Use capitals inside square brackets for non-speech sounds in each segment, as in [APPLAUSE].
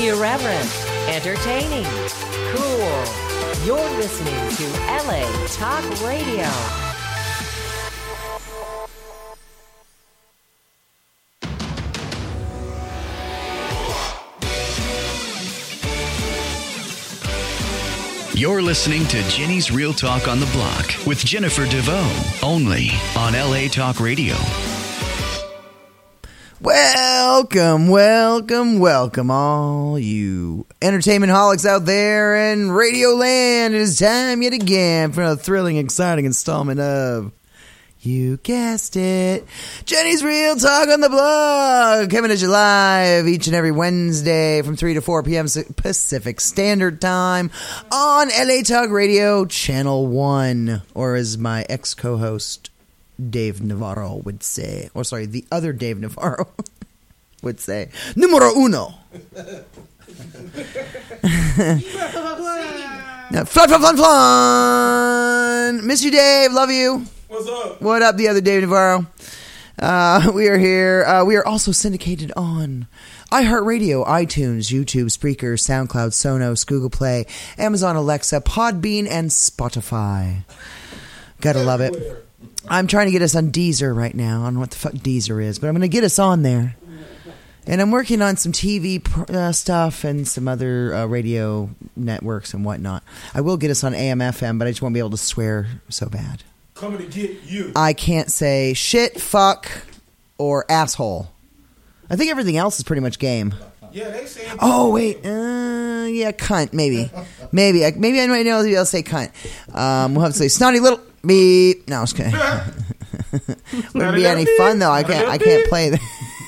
Irreverent, entertaining, cool. You're listening to LA Talk Radio. You're listening to Jenny's Real Talk on the Block with Jennifer DeVoe, only on LA Talk Radio. Welcome, welcome, welcome, all you entertainment holics out there in Radio Land. It is time yet again for another thrilling, exciting installment of You Guessed It, Jenny's Real Talk on the Blog, coming at you live each and every Wednesday from 3 to 4 p.m. Pacific Standard Time on LA Talk Radio, Channel 1, or as my ex co host Dave Navarro would say, or sorry, the other Dave Navarro [LAUGHS] would say, numero uno. now, fun, fun, fun. Miss you, Dave. Love you. What's up? What up, the other Dave Navarro? Uh, we are here. Uh, we are also syndicated on iHeartRadio, iTunes, YouTube, Spreaker, SoundCloud, Sonos, Google Play, Amazon Alexa, Podbean, and Spotify. Gotta love it. I'm trying to get us on Deezer right now. I don't know what the fuck Deezer is, but I'm going to get us on there. And I'm working on some TV uh, stuff and some other uh, radio networks and whatnot. I will get us on AM/FM, but I just won't be able to swear so bad. Coming to get you. I can't say shit, fuck, or asshole. I think everything else is pretty much game. Yeah, they say. Oh wait, uh, yeah, cunt, maybe, maybe, I- maybe I might know maybe I'll say cunt. Um, we'll have to say snotty little beep. No, it's [LAUGHS] okay. wouldn't be any fun though. I can't, I can't play. that.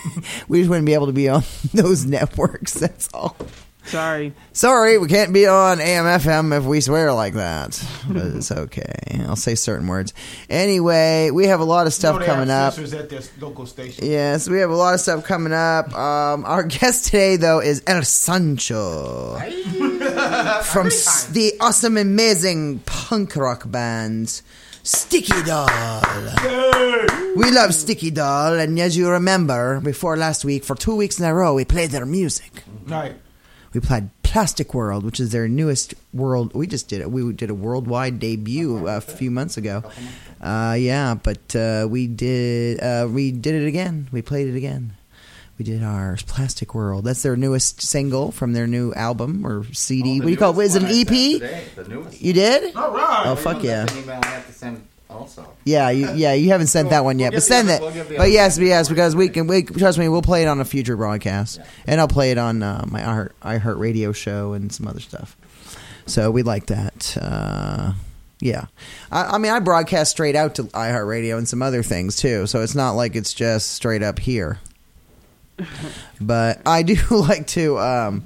[LAUGHS] we just wouldn't be able to be on [LAUGHS] those networks. That's all. Sorry. Sorry, we can't be on AM/FM if we swear like that. But it's okay. I'll say certain words. Anyway, we have a lot of stuff No, they coming up. at their local station. Yes, we have a lot of stuff coming up. Um, our guest today, though, is El Sancho [LAUGHS] from s- the awesome, amazing punk rock band Sticky Doll. We love Sticky Doll, and as you remember, before last week, for two weeks in a row, we played their music. Right. We played Plastic World, which is their newest world. We just did it. We did a worldwide debut a few months ago. Uh, yeah, but uh, we did uh, we did it again. We played it again. We did our Plastic World. That's their newest single from their new album or CD. what do you call it? Is it an EP? The newest. You did? All right. Oh fuck yeah! That's an email I have to send also. Yeah, you, yeah, you haven't sent that one yet, We'll but send it. we'll give the But yes, yes, because we can. We trust me, we'll play it on a future broadcast, and I'll play it on uh, my iHeart iHeart Radio show and some other stuff. So we like that. Uh, yeah, I, I mean, I broadcast straight out to iHeartRadio and some other things too. So it's not like it's just straight up here. But I do [LAUGHS] like to. Um,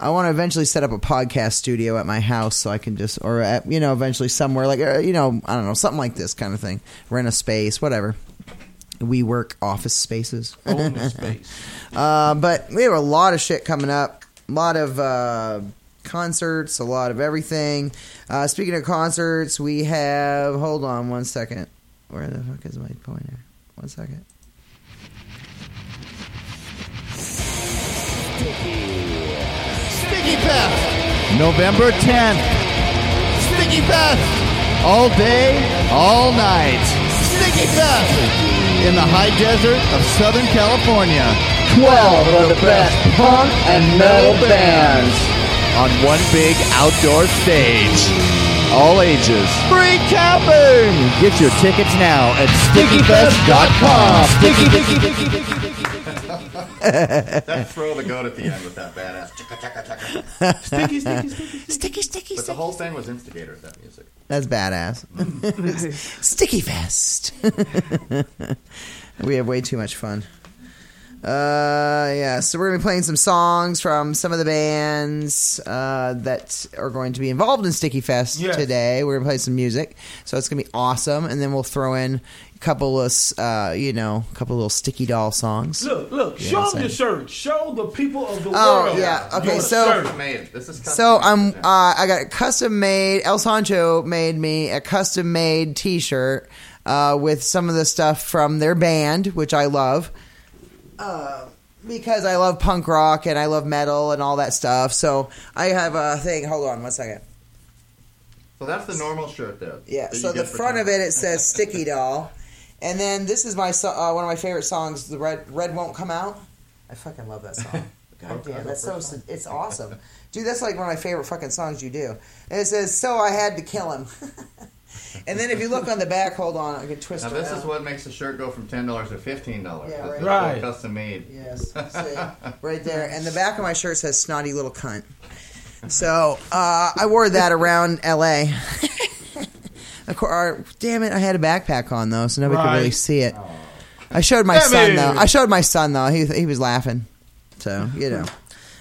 I want to eventually set up a podcast studio at my house so I can just, or at, you know, eventually somewhere like, uh, you know, I don't know, something like this kind of thing. Rent a space, whatever. WeWork office spaces. Own [LAUGHS] space. Uh, but we have a lot of shit coming up. A lot of uh, concerts, a lot of everything. Uh, speaking of concerts, we have. Hold on one second. Where the fuck is my pointer? One second. Sticky Fest, November 10th. Sticky Fest, all day, all night. Sticky Fest, in the high desert of Southern California. 12 of the best punk and metal bands on one big outdoor stage. All ages. Free camping! Get your tickets now at stickyfest.com. Sticky, sticky, sticky, sticky, That throw the goat at the end with that badass chicka chicka chicka. Sticky, sticky, sticky. Sticky, sticky, But the whole thing was instigators, that music. That's badass. [LAUGHS] [LAUGHS] Sticky Fest. [LAUGHS] we have way too much fun. Uh, yeah, so we're gonna be playing some songs from some of the bands uh, that are going to be involved in Sticky Fest Yes. today. We're gonna play some music, so it's gonna be awesome, and then we'll throw in a couple of, uh, you know, a couple of little Sticky Doll songs. Look, look. Yeah, show same. them your shirt. Show the people of the Oh, world. yeah, okay, your so- shirt. This is custom So I'm uh, I got a custom made. El Sancho made me a custom made T-shirt uh, with some of the stuff from their band, which I love. Uh, because I love punk rock and I love metal and all that stuff. So I have a thing. Hold on one second. So that's the normal shirt though. Yeah. So the get for front of it it says "Sticky Doll," [LAUGHS] and then this is my so- uh, one of my favorite songs. The red red won't come out. I fucking love that song. [LAUGHS] God damn, that's so it's awesome, dude. That's like one of my favorite fucking songs you do. And it says, "So I had to kill him." [LAUGHS] and then if you look on the back, hold on, I can twist Now this around. is what makes the shirt go from ten dollars to fifteen dollars. Yeah, right. Right. Custom made. Yes, see, [LAUGHS] right there. And the back of my shirt says "snotty little cunt." So uh, I wore that around L.A. of course, damn it, I had a backpack on though, so nobody could really see it. I showed my Damn son it. though. I showed my son though. He he was laughing. So you know.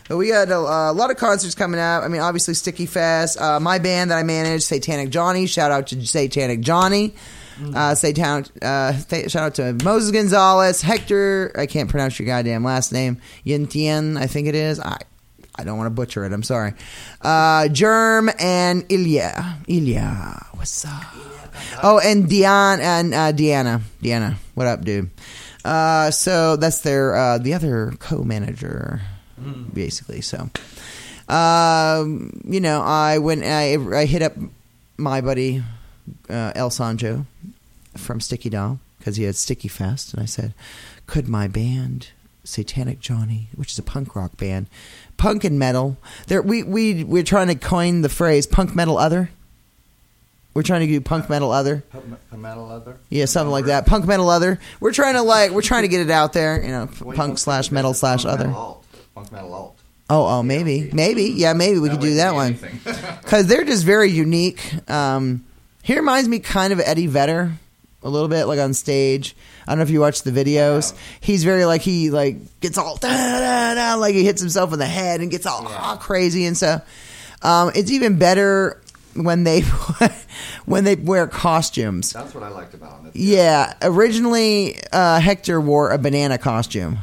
But we got a, a lot of concerts coming up. I mean, obviously Sticky Fest. Uh, my band that I manage, Satanic Johnny. Shout out to Satanic Johnny. Uh, Satan, uh, th- shout out to Moses Gonzalez, Hector. I can't pronounce your goddamn last name. Yin Tien, I think it is. I I don't want to butcher it. I'm sorry. Uh, Germ and Ilya. Ilya, what's up? Oh, and Dion and uh, Deanna. Deanna, what up, dude? Uh, so that's their uh, the other co-manager, basically. So, um, you know, I went. I I hit up my buddy uh, El Sancho from Sticky Doll because he had Sticky Fest, and I said, "Could my band, Satanic Johnny, which is a punk rock band, punk and metal, there we we we're trying to coin the phrase punk metal other. We're trying to do punk metal other." Punk Metal leather. Yeah, something like that. Punk metal other. We're trying to like we're trying to get it out there, you know, punk slash metal slash punk other. Metal alt. Punk metal alt. Oh, oh, maybe, maybe, yeah, maybe we could do that one because [LAUGHS] they're just very unique. Um, he reminds me kind of Eddie Vedder a little bit, like on stage. I don't know if you watch the videos. He's very like he like gets all da, da, da, like he hits himself in the head and gets all ah, [LAUGHS] crazy and stuff. Um, it's even better when they [LAUGHS] when they wear costumes. That's what I liked about him. Yeah, originally uh, Hector wore a banana costume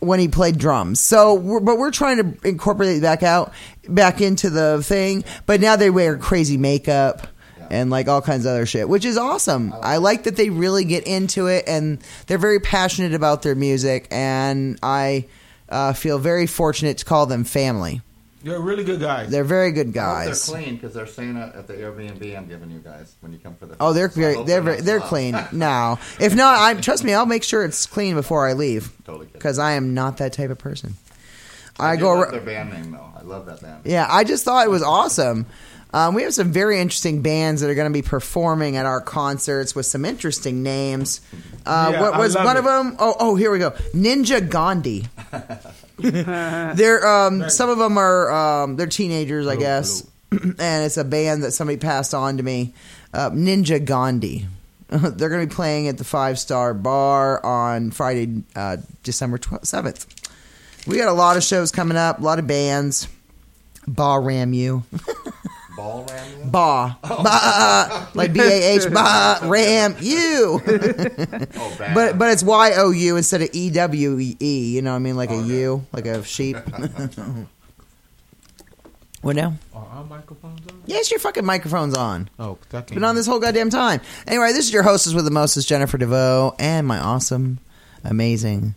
when he played drums. So, we're, but we're trying to incorporate it back out, back into the thing. But now they wear crazy makeup and like all kinds of other shit, which is awesome. I like that they really get into it and they're very passionate about their music, and I uh, feel very fortunate to call them family. They're really good guys. They're very good I guys. They're clean because they're saying it at the Airbnb I'm giving you guys when you come for the. Oh, they're So very, they're very, they're clean [LAUGHS] now. If not, I trust me. I'll make sure it's clean before I leave Totally kidding. because I am not that type of person. I, I do go. love ar- their band name though. I love that band. Yeah, I just thought it was [LAUGHS] awesome. Um, we have some very interesting bands that are going to be performing at our concerts with some interesting names. Uh, Yeah, what was one it. of them? Oh, oh, here we go. Ninja Gandhi. [LAUGHS] they're um, some of them are um, they're teenagers, I guess, [CLEARS THROAT] and it's a band that somebody passed on to me. Uh, Ninja Gandhi. [LAUGHS] they're going to be playing at the Five Star Bar on Friday, uh, December seventh. We got a lot of shows coming up, a lot of bands. Ba Ram you. [LAUGHS] Ball ram you? Ba. Ba. [LAUGHS] Like B A H. Ba. Ram you. [LAUGHS] Oh, bad. But but it's Y O U instead of E W E. You know what I mean? Like a U, like a sheep. [LAUGHS] what now? Are our microphones on? Yes, your fucking microphone's on. Oh, that Been on this whole goddamn time. Anyway, this is your hostess with the mostest, Jennifer DeVoe, and my awesome, amazing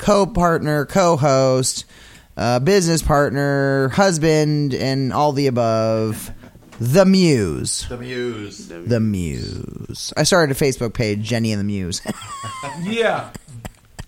co-partner, co-host, uh, business partner, husband, and all the above, the Muse. the Muse. The Muse. I started a Facebook page, Jenny and the Muse. [LAUGHS] Yeah.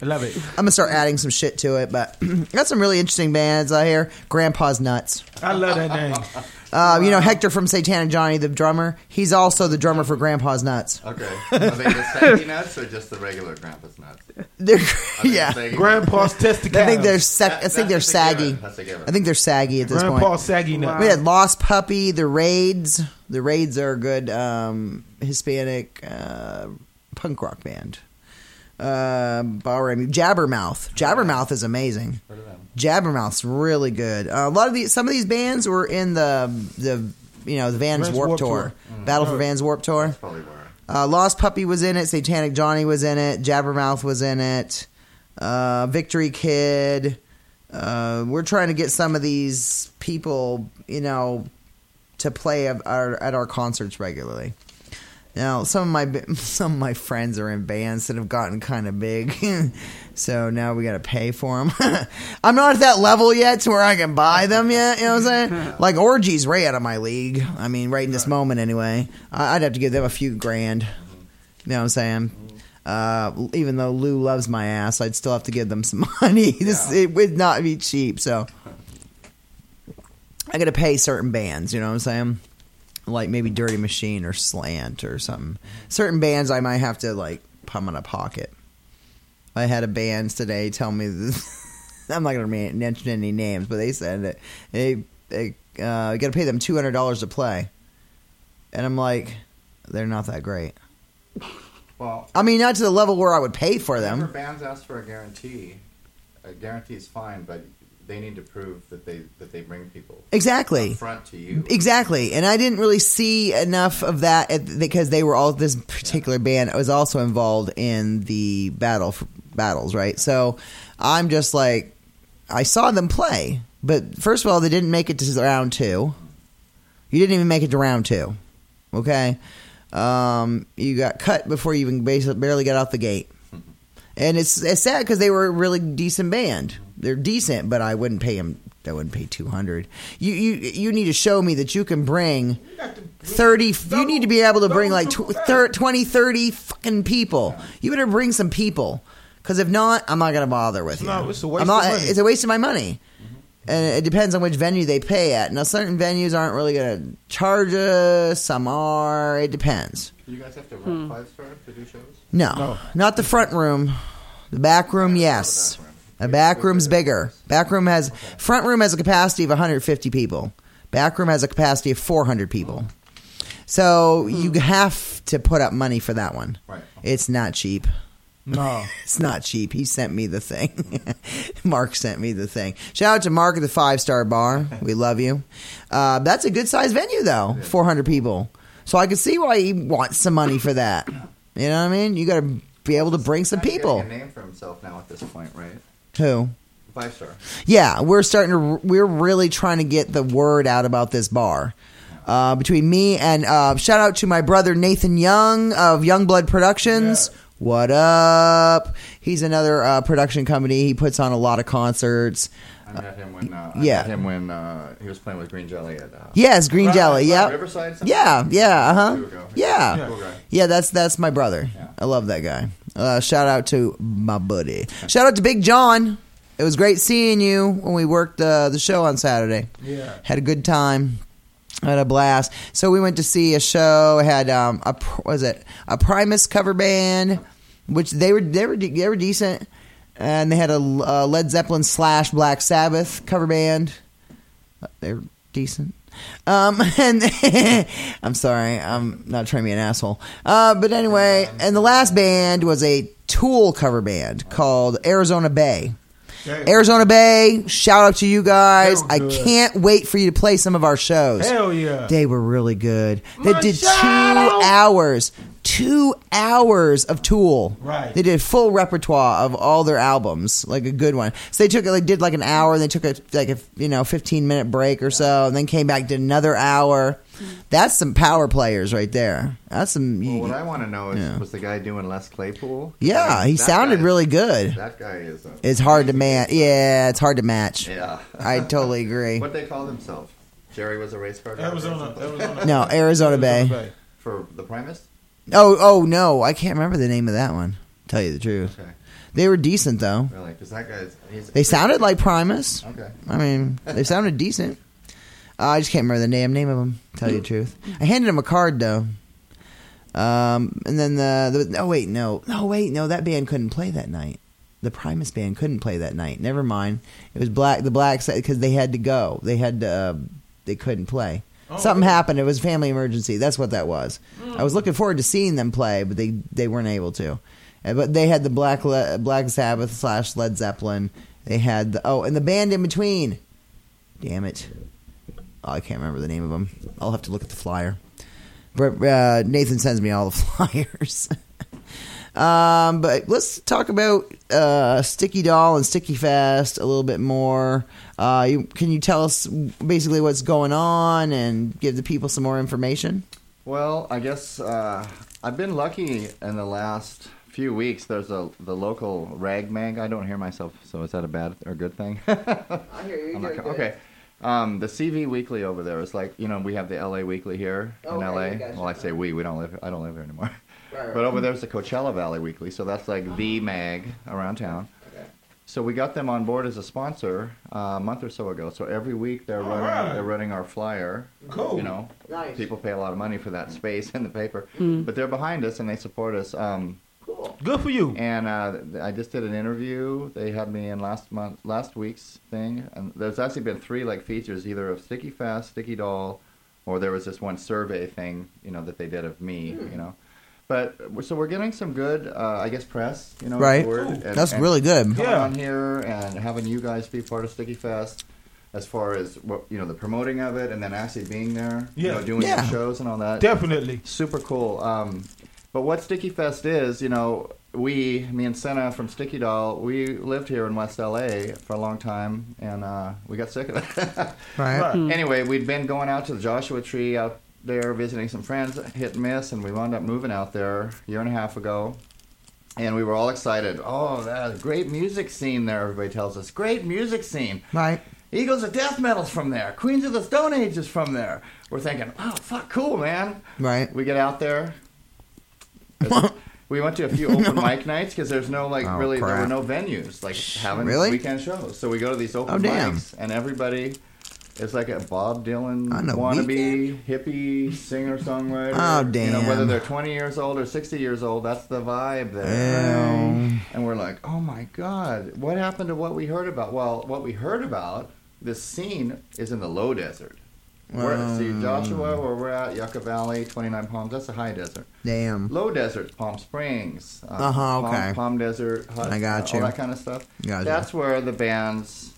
I love it. I'm gonna start adding some shit to it, but [CLEARS THROAT] got some really interesting bands out here. Grandpa's Nuts. I love that name. Uh, you know Hector from Satanic Johnny, the drummer. He's also the drummer for Grandpa's Nuts. Okay. Are they the saggy nuts or just the regular Grandpa's nuts? They're, Are they [LAUGHS] yeah, saggy Grandpa's testicles. I think they're sec- That- I think they're that's a given. saggy. That's a given. I think they're saggy at this Grandpa point. saggy nut. We had Lost Puppy, the Raids. The Raids are a good um, Hispanic uh, punk rock band. Uh, Ballroom Jabbermouth. Jabbermouth is amazing. Heard of them. Jabbermouth's really good. Uh, a lot of these, some of these bands were in the the you know the Vans Vans Warp, Warped Tour, Tour. Battle for Vans Warp Tour. Probably where. Uh, Lost Puppy was in it. Satanic Johnny was in it. Jabbermouth was in it. Uh, Victory Kid. Uh, we're trying to get some of these people, you know, to play at our, at our concerts regularly. Now, some of my [LAUGHS] some of my friends are in bands that have gotten kind of big, [LAUGHS] so now we got to pay for them. [LAUGHS] I'm not at that level yet to where I can buy them yet. You know what I'm saying? Like orgies, right out of my league. I mean, right in this moment anyway. I- I'd have to give them a few grand. You know what I'm saying? Uh, even though Lou loves my ass, I'd still have to give them some money. This it would not be cheap. So I got to pay certain bands. You know what I'm saying? Like maybe Dirty Machine or Slant or something. Certain bands I might have to like pump in a pocket. I had a band today tell me this. [LAUGHS] I'm not going to mention any names, but they said that they, they uh, got to pay them two hundred dollars to play, and I'm like, they're not that great. Well, I mean, not to the level where I would pay for them. bands ask for a guarantee, a guarantee is fine, but they need to prove that they that they bring people Exactly. front to you. Exactly, and I didn't really see enough of that at, because they were all this particular band was also involved in the battle for, battles, right? So I'm just like, I saw them play, but first of all, they didn't make it to round two. You didn't even make it to round two, okay? Um, you got cut before you even basically barely got out the gate, and it's it's sad because they were a really decent band. They're decent, but I wouldn't pay them. I wouldn't pay two hundred. You you you need to show me that you can bring thirty. You need to be able to bring like tw- thir- 20, 30 fucking people. You better bring some people, because if not, I'm not gonna bother with you. No, it's a waste I'm not, of money. It's a waste of my money. Mm-hmm. And it depends on which venue they pay at. Now, certain venues aren't really going to charge us. Some are. It depends. You guys have to rent hmm. five star to do shows. No, No. not the front room. The back room, yes. The back room's bigger. Back room has front room has a capacity of 150 people. Back room has a capacity of 400 people. So you have to put up money for that one. Right. It's not cheap. No. [LAUGHS] It's not cheap. He sent me the thing. [LAUGHS] Mark sent me the thing. Shout out to Mark at the Five Star Bar. We love you. Uh, that's a good sized venue, though. 400 people. So I can see why he wants some money for that. You know what I mean? You got to be able to bring some people. name for himself now at this point, right? Who? Five star. Yeah, we're starting to. We're really trying to get the word out about this bar. Uh, between me and uh, shout out to my brother Nathan Young of Youngblood Productions. What up? He's another uh, production company. He puts on a lot of concerts. I met him when uh, I yeah. met him when uh, he was playing with Green Jelly at uh, Yes, Green Jelly. Yeah, Riverside. something? yeah, yeah. Uh huh. Ago. Yeah. Cool. Yeah, that's that's my brother. Yeah. I love that guy. Uh, shout out to my buddy. Shout out to Big John. It was great seeing you when we worked uh, the show on Saturday. Yeah. Had a good time. Had a blast. So we went to see a show. Had um a was it a Primus cover band, which they were they were de- they were decent, and they had a uh, Led Zeppelin slash Black Sabbath cover band. They were decent. Um, [LAUGHS] and [LAUGHS] I'm sorry, I'm not trying to be an asshole. Uh, but anyway, and the last band was a Tool cover band called Arizona Bay. Damn. Arizona Bay, shout out to you guys. I can't wait for you to play some of our shows. Hell yeah. They were really good. They My did two hours, two hours of Tool. Right. They did full repertoire of all their albums, like a good one. So they took it, like did like an hour, and they took a like a you know fifteen minute break or so, and then came back did another hour. That's some power players right there. That's some. Well, what I want to know is, Yeah. was the guy doing Les Claypool? yeah, I mean, he sounded guy- really good. That guy is. A, It's hard to match. Yeah, it's hard to match. Yeah. [LAUGHS] I totally agree. What they call themselves? Jerry was a race car driver. or Arizona. something? Arizona. No, Arizona Bay. For the Primus. Oh, oh no, I can't remember the name of that one. Tell you the truth, Okay. they were decent though. Really? Because that guy's. He's, They sounded like Primus. Okay. I mean, they sounded decent. Uh, I just can't remember the name name of them. Tell you the truth, I handed him a card though. Um, and then the, the oh wait no no wait no that band couldn't play that night. The Primus band couldn't play that night. Never mind. It was black the black because they had to go. They had to. Uh, they couldn't play. Oh, Something really? happened. It was a family emergency. That's what that was. I was looking forward to seeing them play, but they they weren't able to. Uh, But they had the Black Le- Black Sabbath slash Led Zeppelin. They had the oh, and the band in between. Damn it! Oh, I can't remember the name of them. I'll have to look at the flyer. But uh, Nathan sends me all the [LAUGHS] flyers. Um, but let's talk about uh, Sticky Doll and Sticky Fest a little bit more. Uh, you, can you tell us basically what's going on and give the people some more information? Well, I guess uh, I've been lucky in the last few weeks. There's a the local rag mag. I don't hear myself, so is that a bad or good thing? [LAUGHS] I hear you. I'm not co- okay. Um, the CV Weekly over there is like you know we have the LA Weekly here in LA. gotcha. Well, I say we. We don't live. I don't live here anymore. Right, right. But over there's the Coachella Valley Weekly, so that's like the mag around town. Okay. So we got them on board as a sponsor uh, a month or so ago. So every week they're All running right. they're running our flyer. Cool. You know, Nice. people pay a lot of money for that space [LAUGHS] in the paper, but they're behind us and they support us. Um, Cool. Good for you. and uh, I just did an interview. They had me in last month, last week's thing, and there's actually been three like features, either of Sticky Fest, Sticky Doll, or there was this one survey thing, you know, that they did of me, you know. But so we're getting some good, uh, I guess, press, you know, Right. word. And- That's and really good. coming Yeah. on here and having you guys be part of Sticky Fest. As far as what you know, the promoting of it, and then actually being there, you Yeah. know, doing Yeah. your shows and all that Definitely. super cool. Um, but what Sticky Fest is, you know, we, me and Senna from Sticky Doll, we lived here in West LA for a long time, and uh, we got sick of it. [LAUGHS] Right. Right. anyway, we'd been going out to the Joshua Tree out there visiting some friends, hit and miss, and we wound up moving out there a year and a half ago. And we were all excited. Oh, that great music scene there, everybody tells us. Great music scene. Right. Eagles of Death Metal's from there. Queens of the Stone Age is from there. We're thinking, oh, fuck, cool, man. Right. We get out there. [LAUGHS] We went to a few [LAUGHS] open mic nights because there's no like Oh, really there were no venues like having Really? weekend shows. So we go to these open Oh, damn. mics and everybody is like a Bob Dylan a wannabe hippie singer songwriter. Oh, You know whether they're 20 years old or 60 years old, that's the vibe there. And we're like, oh my god, what happened to what we heard about? Well, what we heard about this scene is in the low desert. We're, see, Um. Joshua, where we're at, Yucca Valley, 29 Palms, that's the high desert. Damn. Low desert's Palm Springs. Uh, Uh-huh, Palm- okay. Palm, Desert, Hut, I got uh, you. all that kind of stuff. Gotcha. That's where the bands.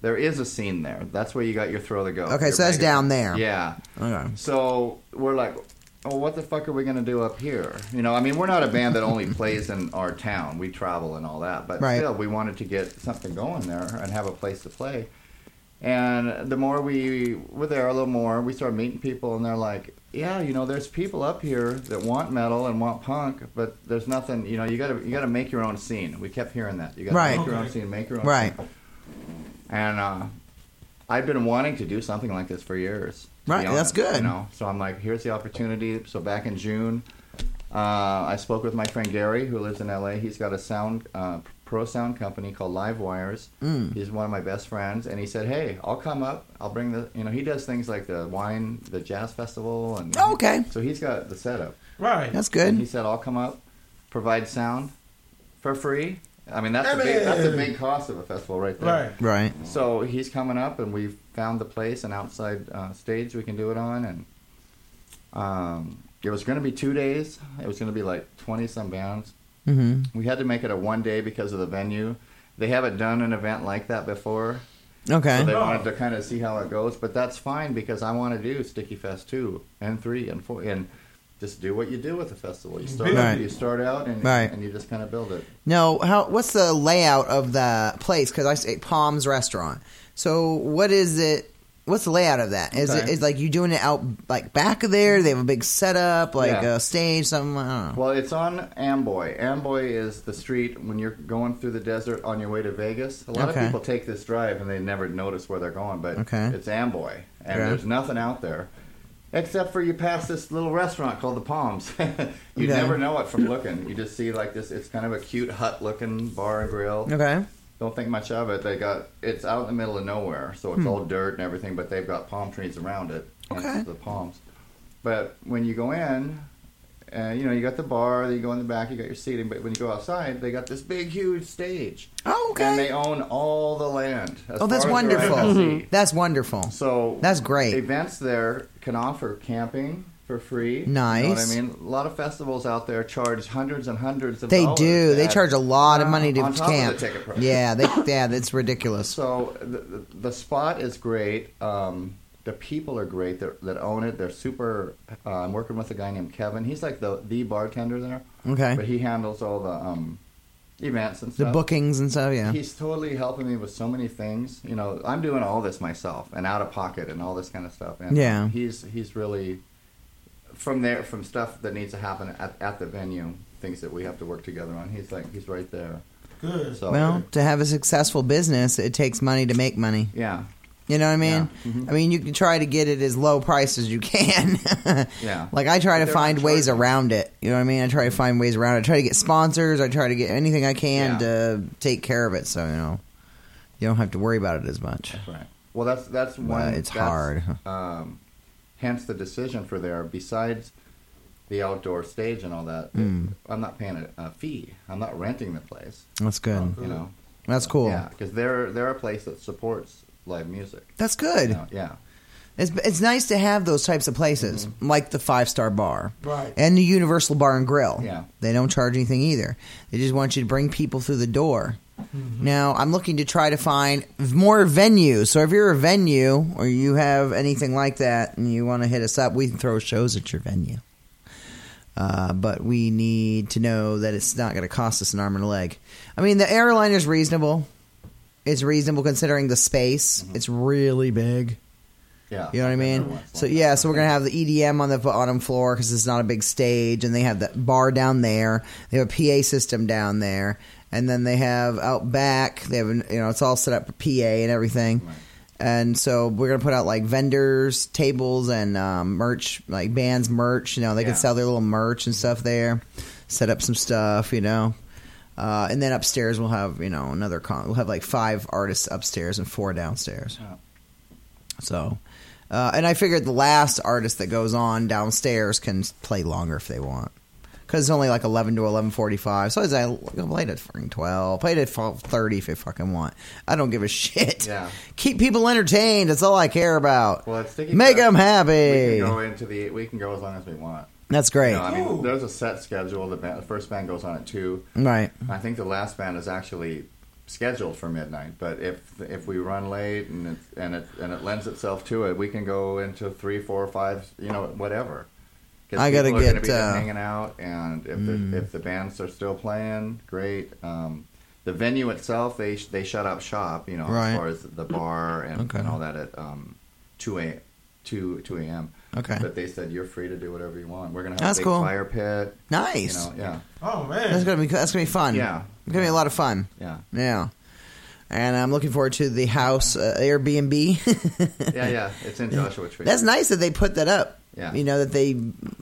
There is a scene there. That's where you got your throw to go. Okay, your so that's mega- down there. Yeah. Okay. So we're like, oh, what the fuck are we gonna do up here? You know, I mean, we're not a band that only [LAUGHS] plays in our town. We travel and all that, but Right. still, we wanted to get something going there and have a place to play. And the more we were there, a little more, we started meeting people, and they're like, "Yeah, you know, there's people up here that want metal and want punk, but there's nothing. You know, you gotta you gotta make your own scene." We kept hearing that. You gotta Right. make your own scene, make your own Right. scene. And uh, I've been wanting to do something like this for years. to Right, be that's good. You know, so I'm like, here's the opportunity. So back in June, uh, I spoke with my friend Gary, who lives in LA. He's got a sound uh, pro sound company called Live Wires. Mm. He's one of my best friends, and he said, "Hey, I'll come up. I'll bring the. You know, he does things like the wine, the jazz festival, and Oh, okay. So he's got the setup. Right. That's And he said, "I'll come up, provide sound for free." I mean, that's a big that's a big cost of a festival right there. Right. Right. So he's coming up, and we've found the place, an outside uh, stage we can do it on, and um, it was going to be two days. It was going to be like twenty some bands. Mm-hmm. We had to make it a one day because of the venue. They haven't done an event like that before, Okay. so they Oh. wanted to kind of see how it goes. But that's fine because I want to do Sticky Fest two and three and four and. Just do what you do with the festival. You start, Right. you start out, and, Right. and you just kind of build it. No, how? What's the layout of the place? Because I say Palms Restaurant. So what is it? What's the layout of that? Is it Okay. is like you doing it out like back of there? They have a big setup, like Yeah. a stage, something. I don't know. Well, it's on Amboy. Amboy is the street when you're going through the desert on your way to Vegas. A lot Okay. of people take this drive and they never notice where they're going, but Okay. it's Amboy, and there's nothing out there except for you pass this little restaurant called the Palms. [LAUGHS] you Okay. never know it from looking. You just see like this. It's kind of a cute hut-looking bar and grill. Okay. Don't think much of it. They got it's out in the middle of nowhere, so it's all dirt and everything, but they've got palm trees around it. Okay. The palms. But when you go in, uh, you know, you got the bar, then you go in the back, you got your seating, but when you go outside, they got this big, huge stage. Oh, And they own all the land. Oh, that's far as your eye can wonderful. That's wonderful. So That's great. Events there can offer camping for free. You know what I mean? A lot of festivals out there charge hundreds and hundreds of They do. They charge a lot of money to on top camp. Of the ticket price. Yeah, they, [LAUGHS] yeah, that's ridiculous. So the, the, the spot is great. Um, the people are great that, that own it. They're super. Uh, I'm working with a guy named Kevin. He's like the the bartender there, Okay. but he handles all the um, events and the bookings and stuff. Yeah. He's totally helping me with so many things. You know, I'm doing all this myself and out of pocket and all this kind of stuff. And Yeah. he's he's really from there, from stuff that needs to happen at, at the venue, things that we have to work together on. He's like, he's right there. Good. So Well, to have a successful business, it takes money to make money. yeah, You know what I mean? Yeah. Mhm. I mean, you can try to get it as low price as you can. [LAUGHS] Yeah. Like I try But to find ways around it. You know what I mean? I try to find ways around it. I try to get sponsors. I try to get anything I can Yeah. to take care of it. So you know, you don't have to worry about it as much. that's right. Well, that's that's one. But it's that's, hard. [LAUGHS] Um, hence the decision for there. Besides the outdoor stage and all that, Mm. I'm not paying a, a fee. I'm not renting the place. That's good. You know. That's cool. Yeah, because they're they're a place that supports live music. That's good. You know, yeah. It's it's nice to have those types of places, like the Five Star Bar Right. and the Universal Bar and Grill. Yeah. They don't charge anything either. They just want you to bring people through the door. Mm-hmm. Now, I'm looking to try to find more venues. So if you're a venue or you have anything like that and you want to hit us up, we can throw shows at your venue. Uh, but we need to know that it's not going to cost us an arm and a leg. I mean, the airline is reasonable. It's reasonable considering the space. It's really big. Yeah. You know what I mean? So yeah, so we're gonna have the EDM on the bottom floor because it's not a big stage, and they have the bar down there. They have a PA system down there, and then they have out back. They have an, you know it's all set up for PA and everything. Right. And so we're gonna put out like vendors, tables, and um, merch, like bands merch. You know, they Yeah. can sell their little merch and stuff there. Set up some stuff, you know. Uh, and then upstairs we'll have you know another con. We'll have like five artists upstairs and four downstairs. Yeah. So, uh, and I figured the last artist that goes on downstairs can play longer if they want. Because it's only like 11 to 11.45. So I was like, play it at fucking 12. Play it at 12.30 if they fucking want. I don't give a shit. Yeah. [LAUGHS] Keep people entertained. That's all I care about. Well, it's Make them We happy. can go into the. We can go as long as we want. That's great. You know, I mean, Ooh. there's a set schedule. The, band, the first band goes on at two. right. I think the last band is actually scheduled for midnight. But if if we run late and it, and it and it lends itself to it, we can go into three, four, five. You know, whatever. I gotta people are gonna get, be uh, hanging out, and if Mm. the if the bands are still playing, great. Um, the venue itself, they sh- they shut up shop. You know, Right. as far as the bar and, Okay. and all that at um, two a two two a.m. Okay. But they said you're free to do whatever you want. We're gonna have That's a big cool. fire pit. Nice. You Nice. know, yeah, Oh man. That's gonna be that's gonna be fun. Yeah. It's gonna be a lot of fun. yeah, Yeah. And I'm looking forward to the house uh, Airbnb. [LAUGHS] yeah, yeah. It's in Joshua Tree. That's nice that they put that up. Yeah. You know that they,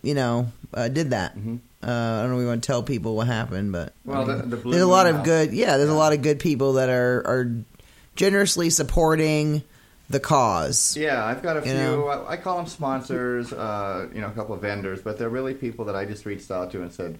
you know, uh, did that. Mhm. Uh, I don't know. if We want to tell people what happened, but Well, I mean, the- the Blue there's a lot Moon of House. good. Yeah, there's a lot of good people that are are generously supporting the cause. Yeah, I've got a You few. know? I, I call them sponsors. Uh, you know, a couple of vendors, but they're really people that I just reached out to and said,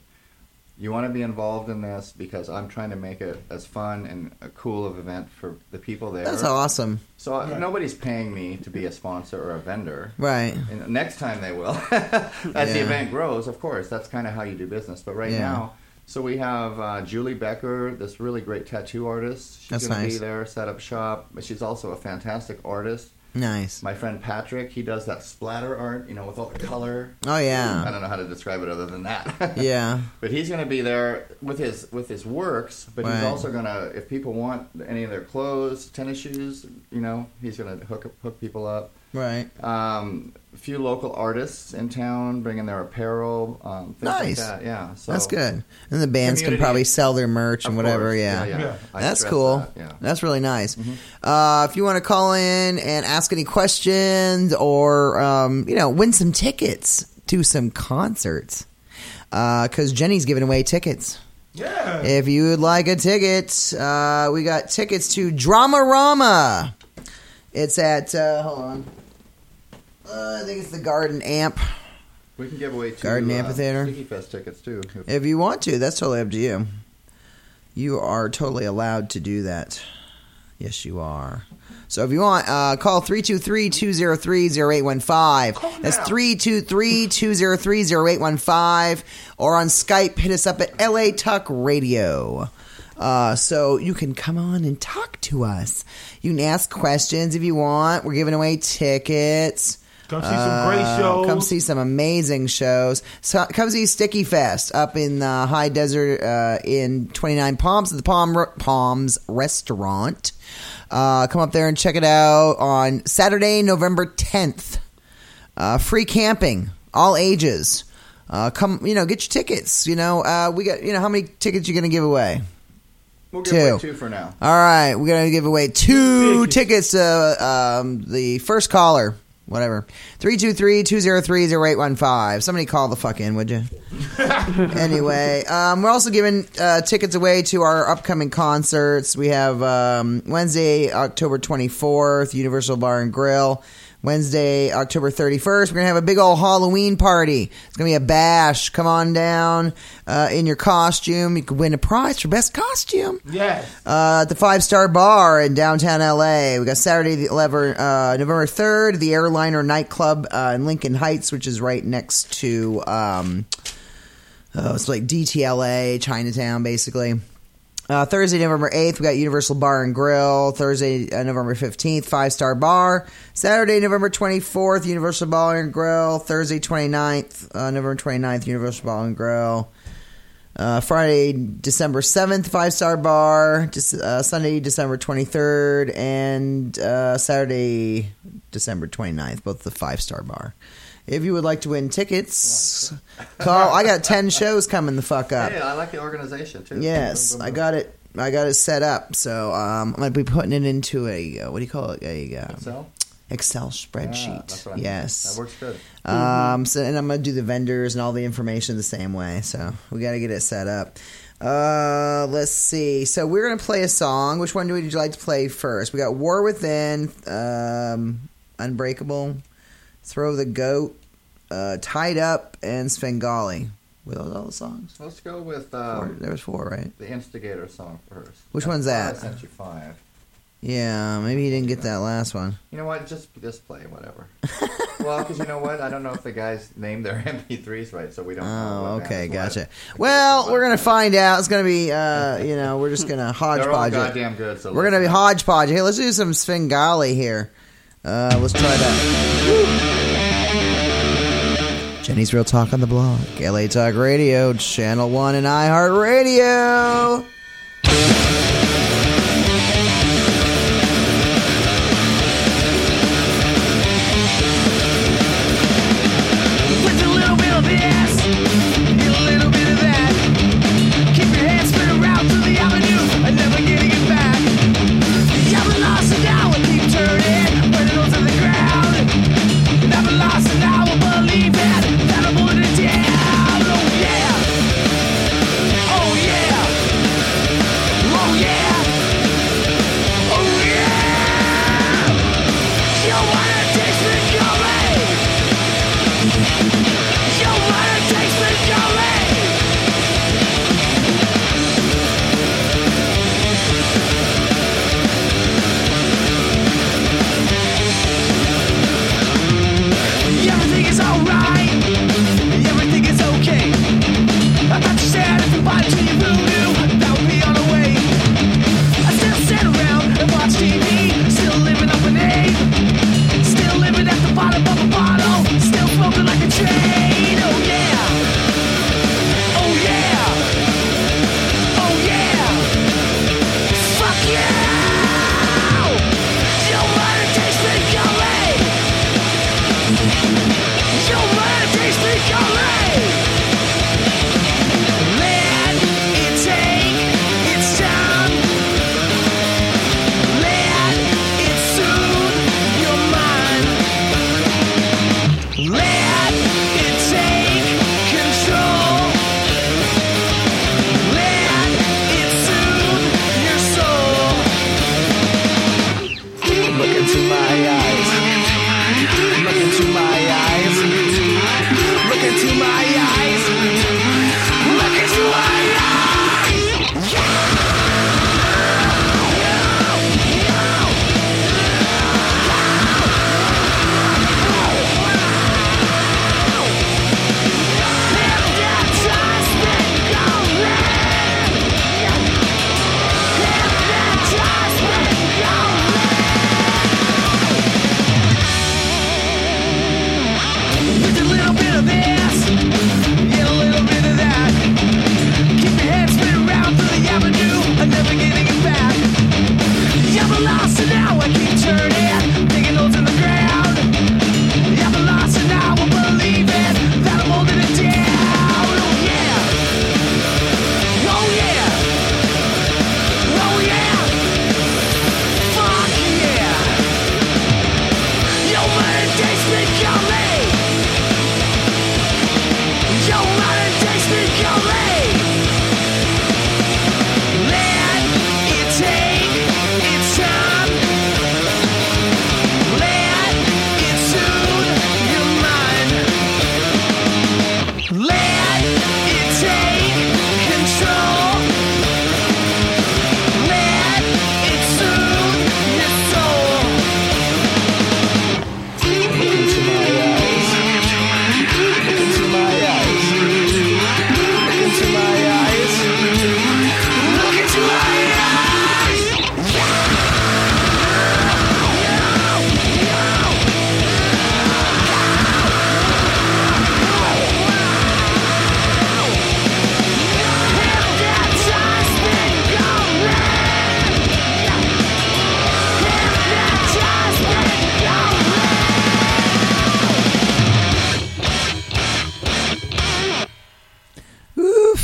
"You want to be involved in this because I'm trying to make it as fun and a cool of event for the people there." That's awesome, So uh, nobody's paying me to be a sponsor or a vendor. right? And next time they will, [LAUGHS] as the event grows. Of course, that's kind of how you do business. But right Yeah. now, so we have uh, Julie Becker, this really great tattoo artist. She's That's going to nice. be there, set up shop. But she's also a fantastic artist. Nice. My friend Patrick, he does that splatter art, you know, with all the color. Oh yeah. I don't know how to describe it other than that. [LAUGHS] yeah. But he's going to be there with his with his works. But he's also going to, if people want any of their clothes, tennis shoes, you know, he's going to hook hook people up. Right. Um, a few local artists in town bringing their apparel, um, things Nice. like that. Yeah, so That's good. And the bands can probably sell their merch and whatever. course. Yeah. yeah, Yeah. I That's cool. that, Yeah. That's really nice. Uh, if you want to call in and ask any questions or, um, you know, win some tickets to some concerts, because Jenny's giving away tickets. yeah. If you would like a ticket, uh, we got tickets to Dramarama. It's at, uh, hold on. Uh, I think it's the Garden Amp. We can give away two Garden uh, Amphitheater. Sticky Fest tickets too. if- If you want to, that's totally up to you. You are totally allowed to do that. Yes, you are. So if you want, uh, call 323-203-0815. That's 323-203-0815. Or on Skype, hit us up at LA Talk Radio. Uh, so you can come on and talk to us. You can ask questions if you want. We're giving away tickets. Come see some great Uh, shows. Come see some amazing shows. So, come see Sticky Fest up in the high desert uh, in 29 Palms at the Palm Palms Restaurant. Uh, come up there and check it out on Saturday, November 10th. Uh, free camping all ages. Uh, come, you know, get your tickets. You know, uh, we got, you know, how many tickets you going to give away? We'll give Two. away two for now. All right, we're gonna give away two tickets to um, the first caller. Whatever. 323-203-0815. Somebody call the fuck in, would you? [LAUGHS] anyway, um, we're also giving uh, tickets away to our upcoming concerts. We have um, Wednesday, October 24th, Universal Bar and Grill. Wednesday, October 31st, we're going to have a big old Halloween party. It's going to be a bash. Come on down uh, in your costume. You could win a prize for best costume Yes. uh, at the Five Star Bar in downtown LA. We got Saturday, the 11, uh, November 3rd, the Airliner nightclub uh, in Lincoln Heights, which is right next to, um, oh, it's like DTLA, Chinatown, basically. Uh, Thursday, November 8th, we got Universal Bar and Grill. Thursday, uh, November 15th, Five Star Bar. Saturday, November 24th, Universal Bar and Grill. Thursday, 29th, uh, November 29th, Universal Bar and Grill. Uh, Friday, December 7th, Five Star Bar. Dec- uh, Sunday, December 23rd. And uh, Saturday, December 29th, both the Five Star Bar. If you would like to win tickets, call. [LAUGHS] I got 10 shows coming the fuck up. Hey, I like the organization too. Yes, I got it. I got it set up. So um, I'm gonna be putting it into a uh, what do you call it? A uh, Excel yeah, spreadsheet. that's what I mean. yes. that works good. Um, so and I'm gonna do the vendors and all the information the same way. So we got to get it set up. Uh, let's see. So we're gonna play a song. Which one would you like to play first? We got War Within, um, Unbreakable, Throw the Goat, uh, Tied Up, and Svengali. Were those all the songs? Let's go with Four. um, There was four, right? the Instigator song first. Which That's one's that? I sent you five. Yeah, maybe he didn't get that last one. You know what? Just just play whatever. [LAUGHS] well, because you know what? I don't know if the guys named their [LAUGHS] MP3s right, so we don't. know Oh, okay, what. gotcha. [LAUGHS] Well, we're gonna find out. It's gonna be, uh, you know, we're just gonna hodgepodge. They're all it. goddamn good. So We're gonna be hodgepodge. Hey, let's do some Svengali here. Uh, let's try that. Jenny's Real Talk on the blog. LA Talk Radio, Channel 1 and iHeartRadio.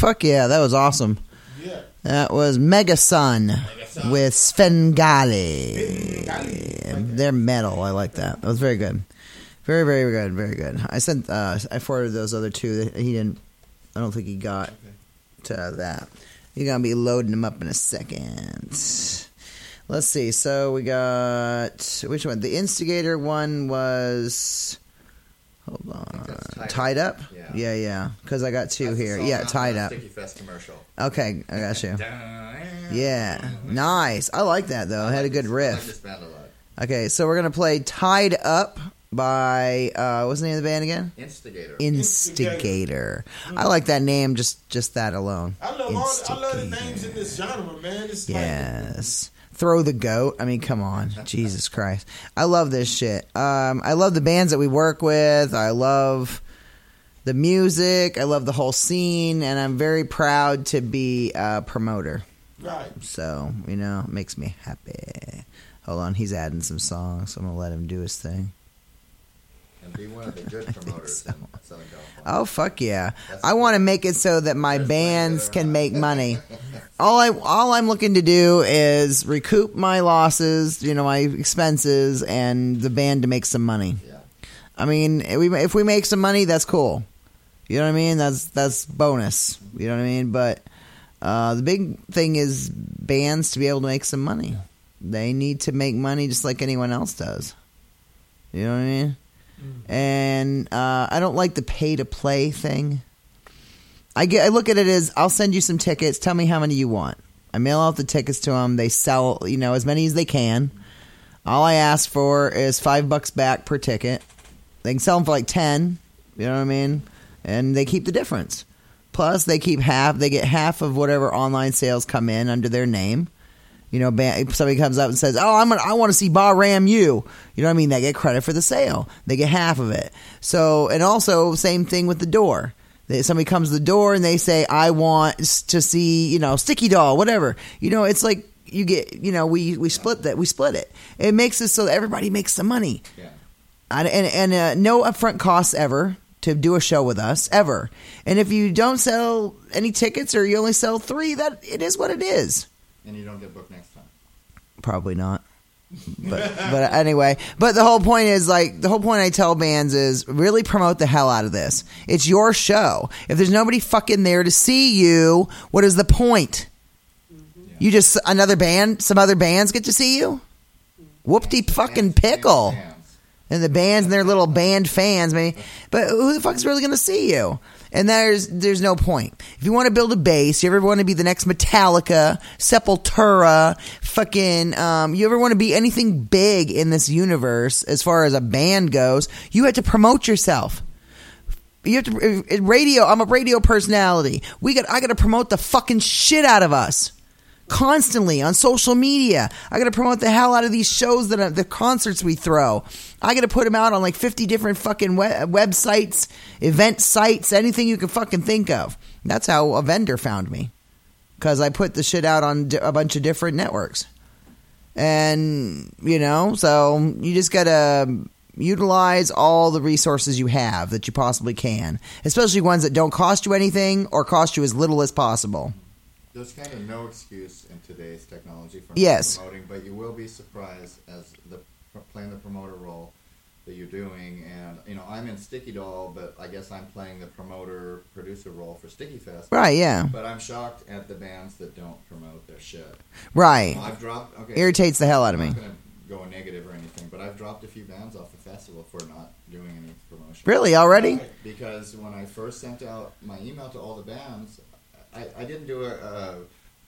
Fuck yeah, that was awesome. Yeah. That was Mega Sun with Svengali. They're metal. I like that. That was very good. Very, very good. Very good. I sent. Uh, I forwarded those other two. That He didn't. I don't think he got to that. You're gonna be loading them up in a second. Let's see. So we got which one? The instigator one was. Hold on. Tied Tied Up. up. Yeah. Yeah, yeah. Because I got two That's here. Yeah, tied up. Sticky Fest commercial. Okay, I got you. Yeah, nice. I like that though. It had a good I like riff. this band a lot. Okay, so we're gonna play "Tied Up" by uh, what's the name of the band again? Instigator. Instigator. I like that name. Just just that alone. I love all. I love the Instigator. names in this genre, man. It's like- Yes. Throw the goat. I mean, come on, Jesus Christ! I love this shit. Um, I love the bands that we work with. I love the music. I love the whole scene, and I'm very proud to be a promoter. right. So, you know, it makes me happy. Hold on, he's adding some songs, so I'm gonna let him do his thing. And be one of the good [LAUGHS] promoters in Southern California. Oh fuck yeah! That's I want to make it so that my bands can make money. [LAUGHS] all I all I'm looking to do is recoup my losses, you know, my expenses, and the band to make some money. Yeah. I mean, if we if we make some money, that's cool. You know what I mean? That's that's bonus. You know what I mean? But uh, the big thing is bands to be able to make some money. They need to make money just like anyone else does. You know what I mean? And uh, I don't like the pay to play thing. I get I look at it as I'll send you some tickets. Tell me how many you want. I mail out the tickets to them. They sell you know as many as they can. All I ask for is five bucks back per ticket. They can sell them for like ten. You know what I mean? And they keep the difference. Plus, they keep half. They get half of whatever online sales come in under their name. You know, somebody comes up and says, "Oh, I'm gonna, I want to see Ba Ram you," you know what I mean? They get credit for the sale. They get half of it. So, and also same thing with the door. They- Somebody comes to the door and they say, "I want to see," you know, Sticky Doll, whatever. You know, it's like you get, you know, we we split that, we split it. It makes it so that everybody makes some money. Yeah. I- and and uh, no upfront costs ever to do a show with us ever. And if you don't sell any tickets or you only sell three, that it is what it is. And you don't get booked next time. Probably not. But but anyway, but the whole point is like the whole point I tell bands is really promote the hell out of this. It's your show. If there's nobody fucking there to see you, what is the point? Mm-hmm. You just another band, some other bands get to see you. Whoop-de fucking pickle and the bands and their little band fans, maybe. But who the fuck's really going to see you? And there's there's no point. If you want to build a base, you ever want to be the next Metallica, Sepultura, fucking, um, you ever want to be anything big in this universe as far as a band goes, you have to promote yourself. You have to uh, radio. I'm a radio personality. We got. I got to promote the fucking shit out of us constantly on social media. I got to promote the hell out of these shows that are, the concerts we throw. I got to put them out on like 50 different fucking we- websites, event sites, anything you can fucking think of. That's how a vendor found me because I put the shit out on a bunch of different networks. And, you know, so you just got to utilize all the resources you have that you possibly can, especially ones that don't cost you anything or cost you as little as possible. There's kind of no excuse in today's technology for Yes. promoting, but you will be surprised as the playing the promoter role that you're doing. And you know, I'm in Sticky Doll, but I guess I'm playing the promoter producer role for Sticky Fest. Right, yeah. But I'm shocked at the bands that don't promote their shit. Right. I've dropped. Okay. Irritates the hell out of I'm me. gonna go negative or anything, but I've dropped a few bands off the festival for not doing any promotion. Really, already? Because when I first sent out my email to all the bands, I, I didn't do a, a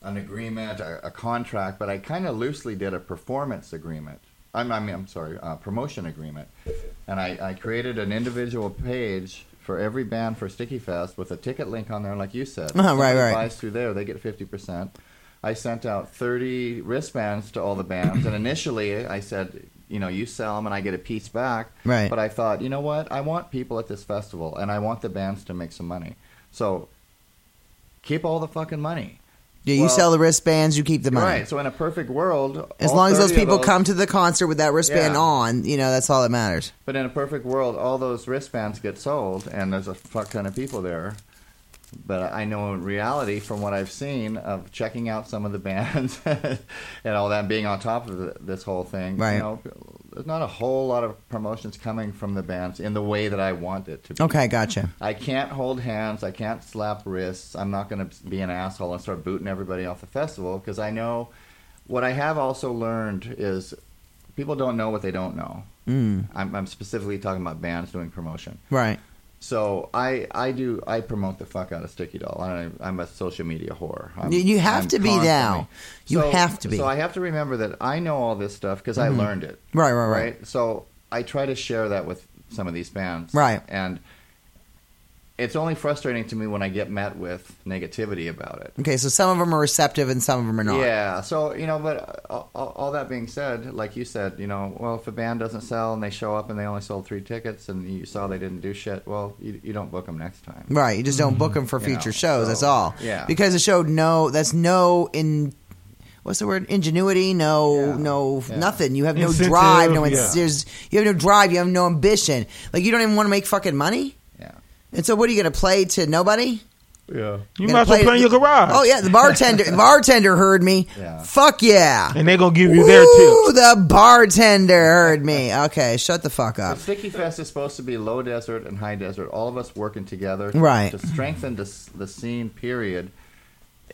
an agreement, a, a contract, but I kind of loosely did a performance agreement. I'm, I mean, I'm sorry, a promotion agreement, and I, I created an individual page for every band for Sticky Fest with a ticket link on there, like you said. If [LAUGHS] Uh-huh, right, right. Buys through there, they get fifty percent. I sent out 30 wristbands to all the bands, and initially I said, you know, you sell them and I get a piece back. Right. But I thought, you know what? I want people at this festival, and I want the bands to make some money. So keep all the fucking money. Yeah, you Well- sell the wristbands, you keep the money. Right. So in a perfect world, As long as those 30 of people come to the concert with that wristband Yeah. on, you know, that's all that matters. But in a perfect world, all those wristbands get sold, and there's a fuck ton of people there. But I know in reality, from what I've seen of checking out some of the [LAUGHS] bands and all that, being on top of this whole thing, Right. you know, there's not a whole lot of promotions coming from the bands in the way that I want it to be. Okay, gotcha. I can't hold hands. I can't slap wrists. I'm not going to be an asshole and start booting everybody off the festival because I know what I have also learned is people don't know what they don't know. Mm, I'm, I'm specifically talking about bands doing promotion. right. So I, I do I promote the fuck out of Sticky Doll. I, I'm a social media whore. I'm, You- have I'm to be now. You So- have to be. Mm-hmm. So I have to remember that I know all this stuff because I learned it. Right, right, right. So I try to share that with some of these bands. Right. And it's only frustrating to me when I get met with negativity about it. Okay, so some of them are receptive and some of them are not. Yeah. So you know, but uh, all, all that being said, like you said, you know, well, if a band doesn't sell and they show up and they only sold three tickets and you saw they didn't do shit, well, you, you don't book them next time. Right, you just don't book them for Mm-hmm. You future know, shows. so, that's all. yeah. because the show no, that's no in. What's the word? Ingenuity? No, Yeah. no, Yeah. nothing. You have no drive. No, yeah. there's you have no drive. You have no ambition. Like you don't even want to make fucking money. Yeah. And so, what are you going to play to nobody? Yeah. You Gonna might as well play- play in your garage. Oh yeah, the bartender. the [LAUGHS] bartender heard me. Yeah. Fuck yeah. And they're gonna give you their Ooh, tips. the bartender heard me. Okay, shut the fuck up. Sticky Fest is supposed to be low desert and high desert, all of us working together Right. to strengthen the, the scene, period,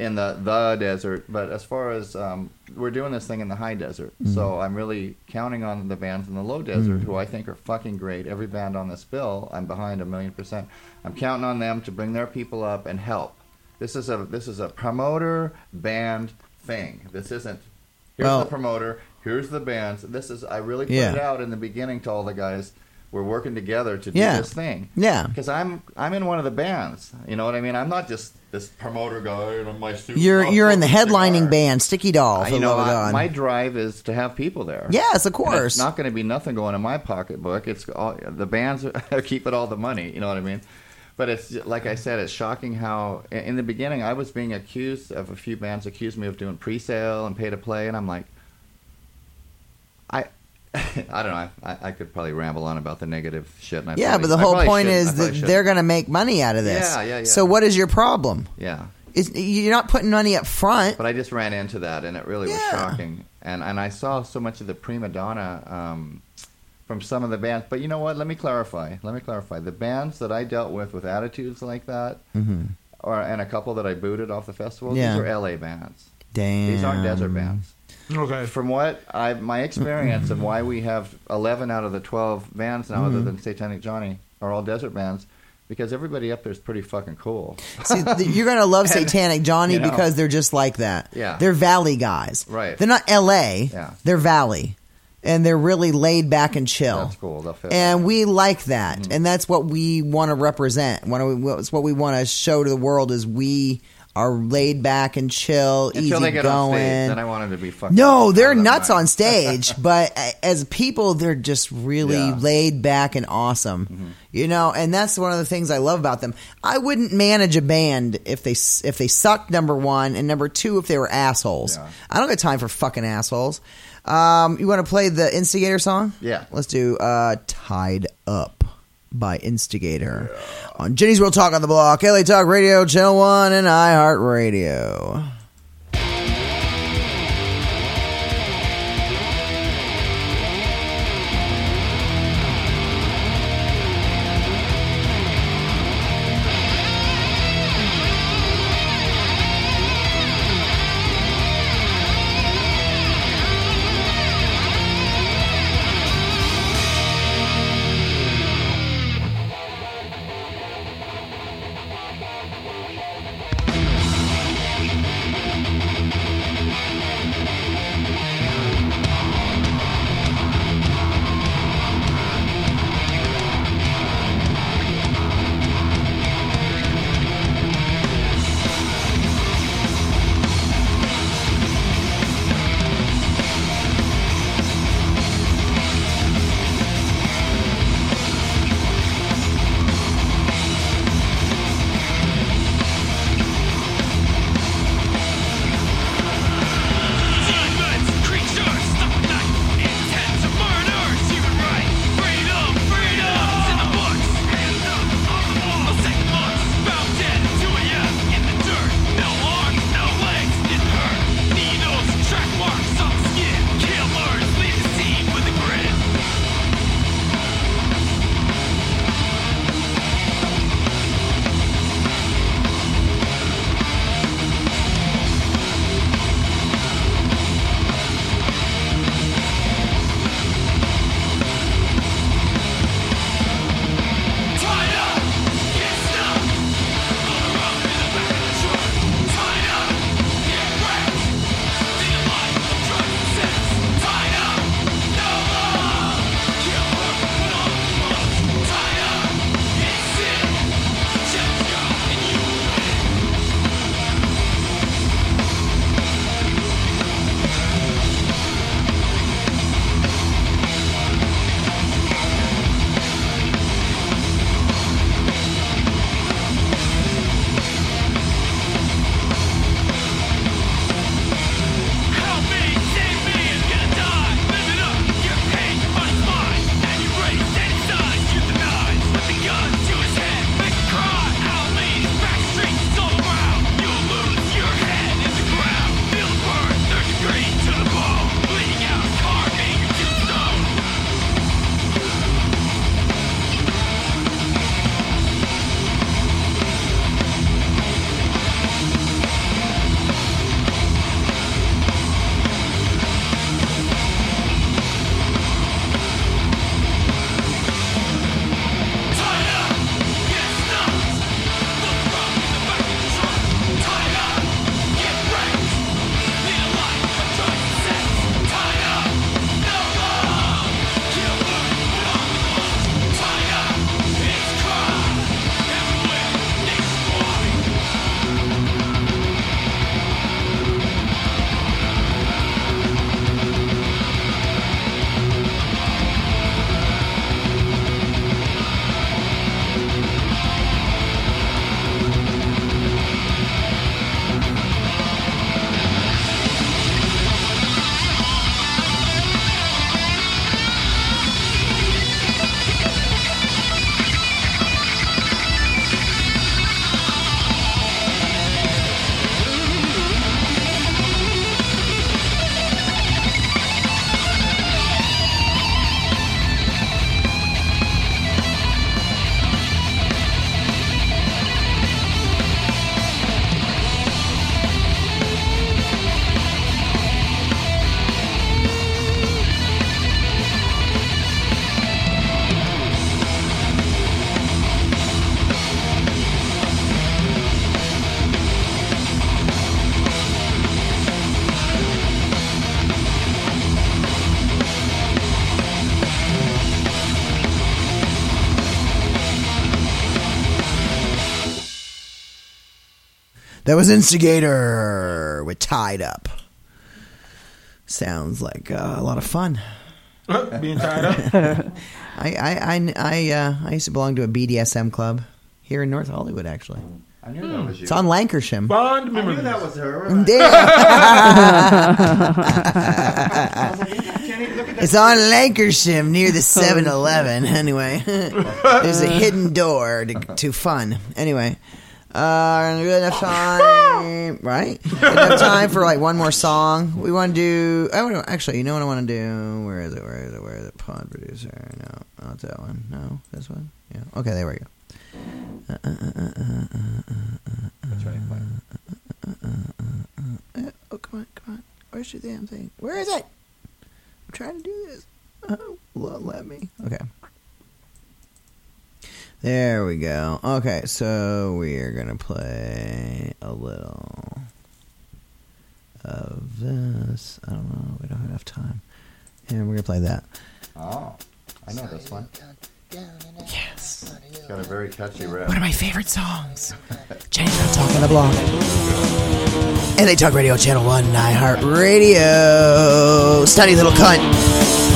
in the, the desert. But as far as um, we're doing this thing in the high desert, Mm-hmm. so I'm really counting on the bands in the low desert Mm. who I think are fucking great. Every band on this bill, I'm behind a million percent. I'm counting on them to bring their people up and help. This is a this is a promoter band thing. This isn't here's Well- the promoter, here's the bands. This is I really put Yeah. it out in the beginning to all the guys. We're working together to do Yeah. this thing. Yeah. Because I'm I'm in one of the bands. You know what I mean? I'm not just this promoter guy in my suit. You're Oh, you're in the headlining cigar. band, Sticky Doll. For you know, love of I- God. my drive is to have people there. yes, of And course. It's not going to be nothing going in my pocketbook. It's all the bands [LAUGHS] are keeping all the money. You know what I mean? But it's like I said, it's shocking how in in the beginning I was being accused of a few bands accused me of doing pre-sale and pay to play, and I'm like, I. [LAUGHS] I don't know. I, I, could probably ramble on about the negative shit. And I yeah, probably- but the whole point should- is that they're going to make money out of this. Yeah, yeah, yeah. So what is your problem? yeah. Is you're not putting money up front. But I just ran into that, and it really was shocking. And and I saw so much of the prima donna um, from some of the bands. But you know what? Let me clarify. Let me clarify. The bands that I dealt with with attitudes like that, or and a couple that I booted off the festival, Mm-hmm. Yeah. these are LA bands. Damn. These aren't desert bands. Okay. From what I my experience and why we have eleven out of the twelve bands now, Mm-hmm. other than Satanic Johnny, are all desert bands. Because everybody up there is pretty fucking cool. See, th- you're gonna love [LAUGHS] And, Satanic Johnny you know. because they're just like that. Yeah. they're Valley guys. Right. They're not L.A. Yeah. They're Valley, and they're really laid back and chill. That's cool. They'll fit. And we like that, Mm-hmm. and that's what we want to represent. What we, it's what we want to show to the world is we are laid back and chill, Until easy they get going. on stage, then I want them to be fucking. No, they're out of their nuts on stage, [LAUGHS] but as people, they're just really Yeah. Mm-hmm. laid back and awesome. You know, and that's one of the things I love about them. I wouldn't manage a band if they if they sucked. Number one, and number two, if they were assholes. Yeah. I don't got time for fucking assholes. Um, you want to play the Instigator song? Yeah. Let's do uh, "Tied Up" by Instigator on Jenny's Real Talk on the Block, LA Talk Radio, Channel One, and iHeartRadio. That was Instigator with Tied Up. Sounds like uh, a lot of fun. [LAUGHS] Being tied up. [LAUGHS] I I I I, uh, I used to belong to a BDSM club here in North Hollywood. Actually, I knew that was you. it's on Lankershim. Bond I memories. knew that was her. Damn. [LAUGHS] It's on Lankershim near the 7-Eleven. Anyway, there's a hidden door to, to fun. Anyway, uh, good enough time, [LAUGHS] right? Good enough time for like one more song. We want to do. I want to actually. You know what I want to do? Where is it? Where is it? Where is it? Pod producer. No, not that one. No, this one. Yeah. Okay, there we go. That's right. Uh, oh, come on, come on. Where's your damn thing? Where is it? I'm trying to do this. Oh, won't let me. Okay. There we go. Okay, so we are going to play a little of this. I don't know. We don't have enough time. And we're going to play that. Oh, I know this one. Yes. It's got a very catchy riff. One of my favorite songs. Jenny's Real Talk on the Block. LA Talk Radio channel one, iHeart Radio. Snotty little cunt.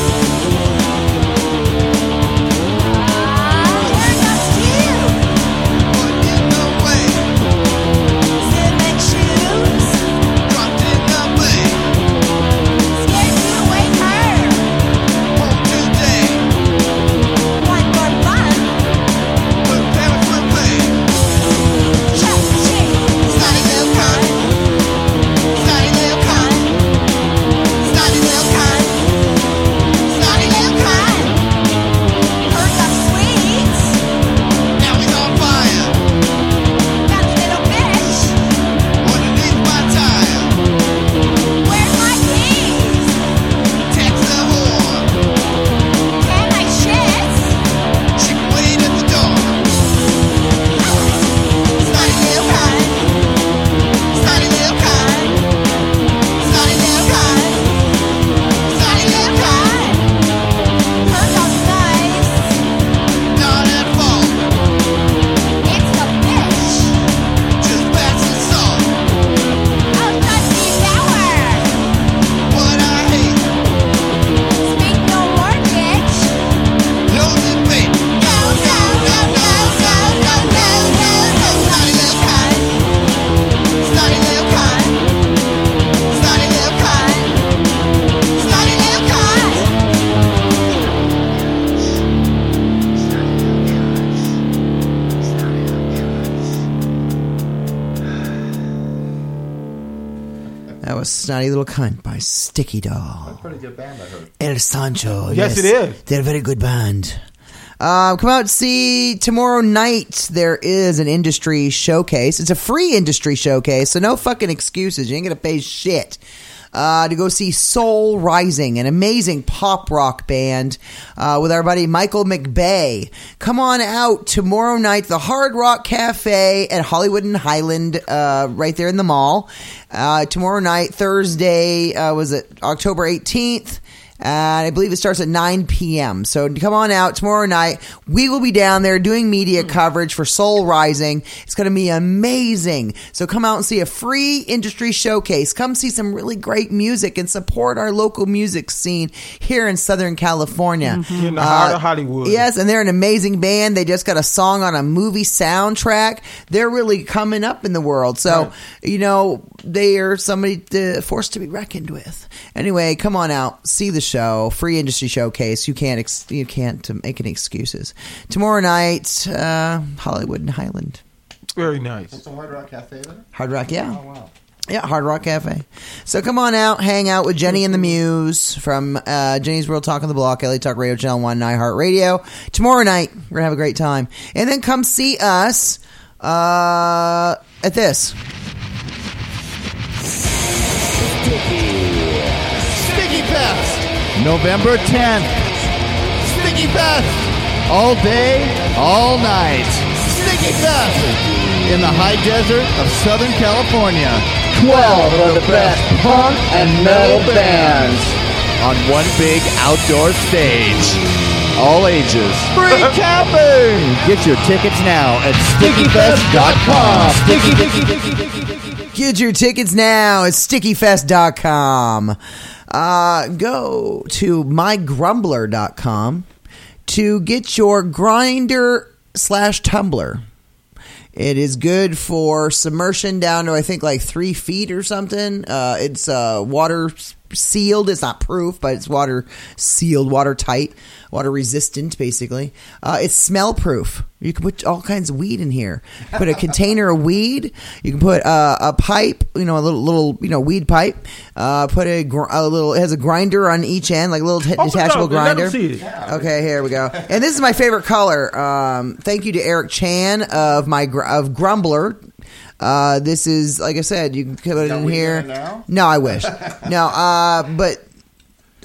That was Snotty Little Cunt by Sticky Doll. That's a pretty good band, I heard. El Sancho. Yes, it is. They're a very good band. Uh, come out and see tomorrow night. There is an industry showcase. It's a free industry showcase, so no fucking excuses. You ain't gonna pay shit. Uh, to go see Soul Rising, an amazing pop rock band uh, with our buddy Michael McBay. Come on out tomorrow night, the Hard Rock Cafe at Hollywood and Highland, uh, right there in the mall. Uh, tomorrow night, Thursday, uh, was it October 18th? And I believe it starts at 9 p.m. So come on out tomorrow night. We will be down there doing media hmm. coverage for Soul Rising. It's going to be amazing. So come out and see a free industry showcase. Come see some really great music and support our local music scene here in Southern California. Mm-hmm. In the uh, heart of Hollywood. Yes, and they're an amazing band. They just got a song on a movie soundtrack. They're really coming up in the world. So, you know, they are somebody to, forced to be reckoned with. Anyway, come on out, see the show, free industry showcase. You can't ex- you can't uh, make any excuses. Tomorrow night, uh, Hollywood and Highland. Very nice. It's a Hard Rock Cafe there? Hard Rock, yeah. Oh, wow. Yeah, Hard Rock Cafe. So come on out, hang out with Jenny and the Muse from uh, Jenny's Real Talk on the Block, LA Talk Radio Channel 1, iHeart Radio. Tomorrow night, we're going to have a great time. And then come see us uh, at this. Sticky November 10th. Sticky Fest, all day, all night. Sticky Fest in the high desert of Southern California. 12 of the best punk and metal bands. on one big outdoor stage. All ages. Free [LAUGHS] camping! Get your tickets now at stickyfest.com. Get your tickets now at stickyfest.com. Uh, go to mygrumbler.com to get your grinder slash tumbler. It is good for submersion down to I think like three feet or something. Uh, it's uh, water sealed. It's not proof, but it's water sealed, watertight, water resistant, basically. Uh, it's smell proof. You can put all kinds of weed in here. Put a container of weed. You can put uh, a pipe, you know, a little little you know weed pipe. Uh, put a, gr- a little. It has a grinder on each end, like a little t- Open detachable grinder. Okay, here we go. And this is my favorite color. Um, thank you to Eric Chan of my gr- of Grumbler. Uh, this is like I said, you can put it in here. now? No, I wish. no, uh, but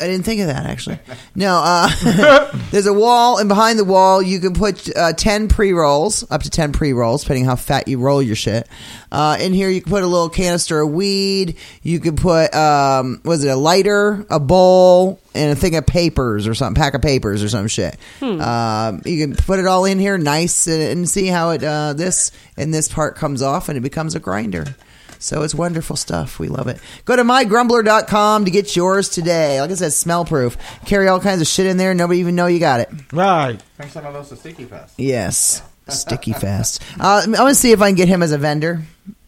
I didn't think of that actually. No, uh, [LAUGHS] there's a wall, and behind the wall, you can put uh, ten pre rolls, up to ten pre rolls, depending how fat you roll your shit. Uh, in here, you can put a little canister of weed. You can put, um, was it a lighter, a bowl, and a thing of papers or something, pack of papers or some shit. Um, you can put it all in here, nice, and, and see how it uh, this and this part comes off, and it becomes a grinder. So it's wonderful stuff. We love it. Go to mygrumbler.com to get yours today. Like I said, smell proof. Carry all kinds of shit in there. Nobody even know you got it. Right. Bring some of those to Sticky Fest. Yes. Sticky fast. Uh, I'm going to see if I can get him as a vendor.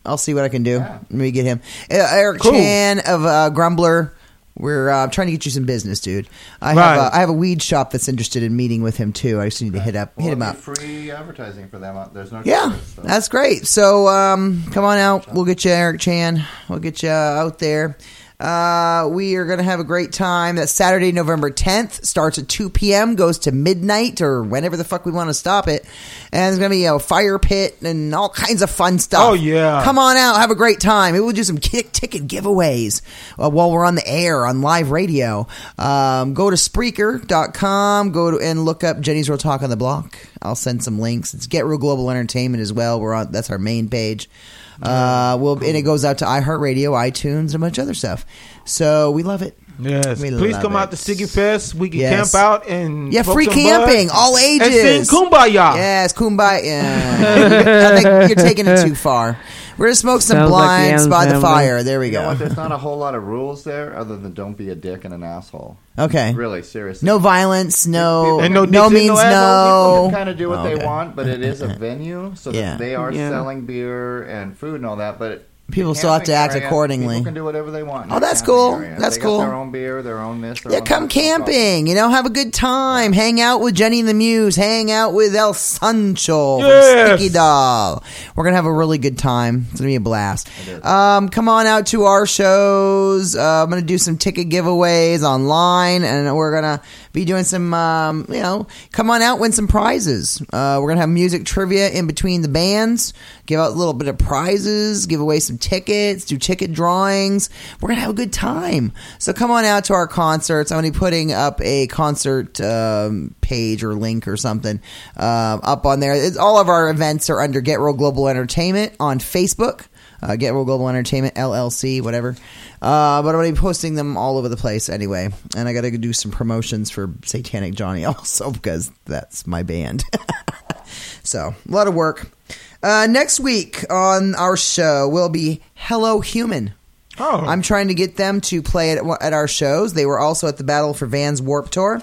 I'll see what I can do. Yeah. Maybe get him. Uh, Eric Cool. Chan of uh, Grumbler. We're uh, trying to get you some business, dude. I Right. have a, I have a weed shop that's interested in meeting with him too. I just need to hit up Well, hit him up. Free advertising for them. Uh, There's no Yeah, charges, so. that's great. So um, come on out. We'll get you Eric Chan. We'll get you out there. Uh, we are going to have a great time. That Saturday, November 10th starts at 2 p.m., goes to midnight or whenever the fuck we want to stop it. And there's going to be a fire pit and all kinds of fun stuff. Oh, yeah. Come on out. Have a great time. We'll do some kick ticket giveaways uh, while we're on the air on live radio. Um, go to Spreaker.com. Go to, and look up Jenny's Real Talk on the Block. I'll send some links. It's Get Real Global Entertainment as well. We're on. That's our main page. Uh, we'll, and it goes out to iHeartRadio, iTunes, and a bunch of other stuff. So we love it. Yes. We Please love come out to Sticky Fest. We can Yes. camp out and Yeah, smoke free some camping, bud all And ages. sing kumbaya. Yes, kumbaya. Yeah. [LAUGHS] I think you're taking it too far. We're gonna smoke some Sounds like the blinds Adams by the family. fire. There we You know go. what? There's not a whole lot of rules there other than don't be a dick and an asshole. Okay. Really, seriously. No violence. No. And no no dicks in means no People can kind of do what Okay. they want, but it is a venue, so Yeah. that they are Yeah. selling beer and food and all that. But People still have to act area, accordingly. People can do whatever they want. Oh, that's cool. area. That's they cool. Got their own beer, their own this. Their Yeah, own come that, camping. You know, have a good time. Hang out with Jenny and the Muse. Hang out with El Sancho from Yes. Sticky Doll. We're gonna have a really good time. It's gonna be a blast. Um, come on out to our shows. Uh, I'm gonna do some ticket giveaways online, and we're gonna be doing some. Um, you know, come on out, win some prizes. Uh, we're gonna have music trivia in between the bands. Give out a little bit of prizes. Give away some tickets. Do ticket drawings. We're gonna have a good time. So come on out to our concerts. I'm gonna be putting up a concert um, page or link or something uh, up on there. It's, all of our events are under Get Real Global Entertainment on Facebook uh, Get Real Global Entertainment LLC, whatever. Uh, but I'm gonna be posting them all over the place anyway, and I got to do some promotions for Satanic Johnny [LAUGHS] also because that's my band. [LAUGHS] so a lot of work. Uh, next week on our show will be Hello Human. Oh. I'm trying to get them to play at, at our shows. They were also at the Battle for Vans Warped Tour.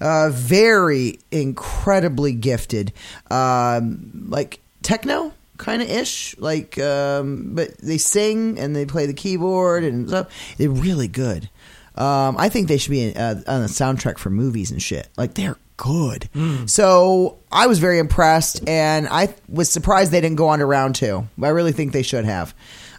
Uh, very incredibly gifted, um, like techno kind of ish. Like, um, but they sing and they play the keyboard and stuff. They're really good. Um, I think they should be in, uh, on the soundtrack for movies and shit. Like they're good. So I was very impressed, and I was surprised they didn't go on to round two. I really think they should have.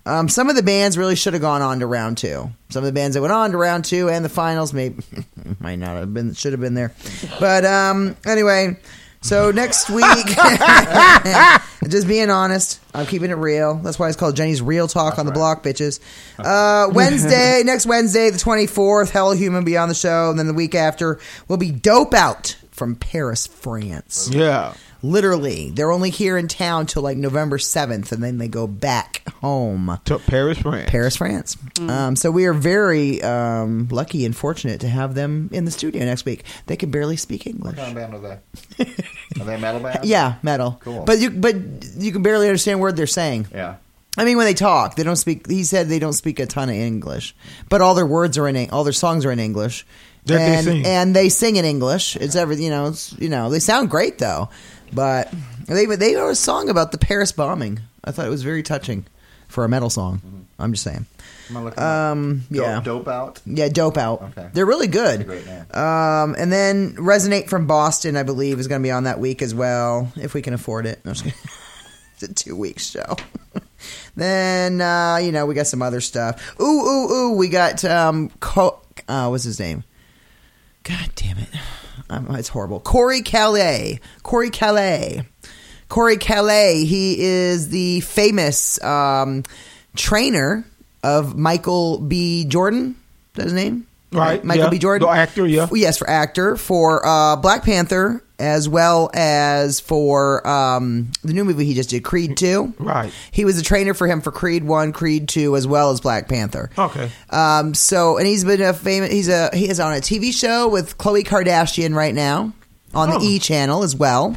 Um, some of the bands really should have gone on to round two. Some of the bands that went on to round two and the finals maybe [LAUGHS] might not have been should have been there. But um, anyway, so [LAUGHS] next week, [LAUGHS] just being honest, I'm keeping it real. That's why it's called Jenny's Real Talk on the Block, bitches. Uh, Wednesday, next Wednesday, the 24th, Hello Human be on the show, and then the week after will be Dope Out from Paris, France. yeah. Literally, they're only here in town till like November seventh, and then they go back home. To Paris, France. Paris, France. Um, so we are very um, lucky and fortunate to have them in the studio next week. They can barely speak English. What kind of band are they? [LAUGHS] are they metal band? Yeah, metal. Cool. But you but you can barely understand what they're saying. Yeah. I mean, when they talk, they don't speak. He said they don't speak a ton of English, but all their words are in all their songs are in English, That they and sing. and they sing in English. It's every you know, it's, you know, they sound great though, but they they wrote a song about the Paris bombing. I thought it was very touching for a metal song. Mm-hmm. I'm just saying. I'm gonna look them up. Um, Dope- yeah, Dope out. yeah, dope out. Okay. They're really good. A great name. Um, and then Resonate from Boston, I believe, is going to be on that week as well, if we can afford it. No, I'm just kidding. [LAUGHS] it's a two week show. [LAUGHS] then, uh, you know, we got some other stuff. Ooh, ooh, ooh, we got, um, Co- uh, what's his name? God damn it. Um, it's horrible. Corey Calliet. Corey Calliet. Corey Calliet. He is the famous um, trainer of Michael B. Jordan. Is that his name? Right, Michael yeah. B. Jordan. The actor, yeah. Yes, for actor. For uh, Black Panther, as well as for um, the new movie he just did, Creed 2. Right. He was a trainer for him for Creed 1, Creed 2, as well as Black Panther. Okay. Um, so, and he's been a famous. He's a he is on a TV show with Khloe Kardashian right now on Oh. the E Channel as well.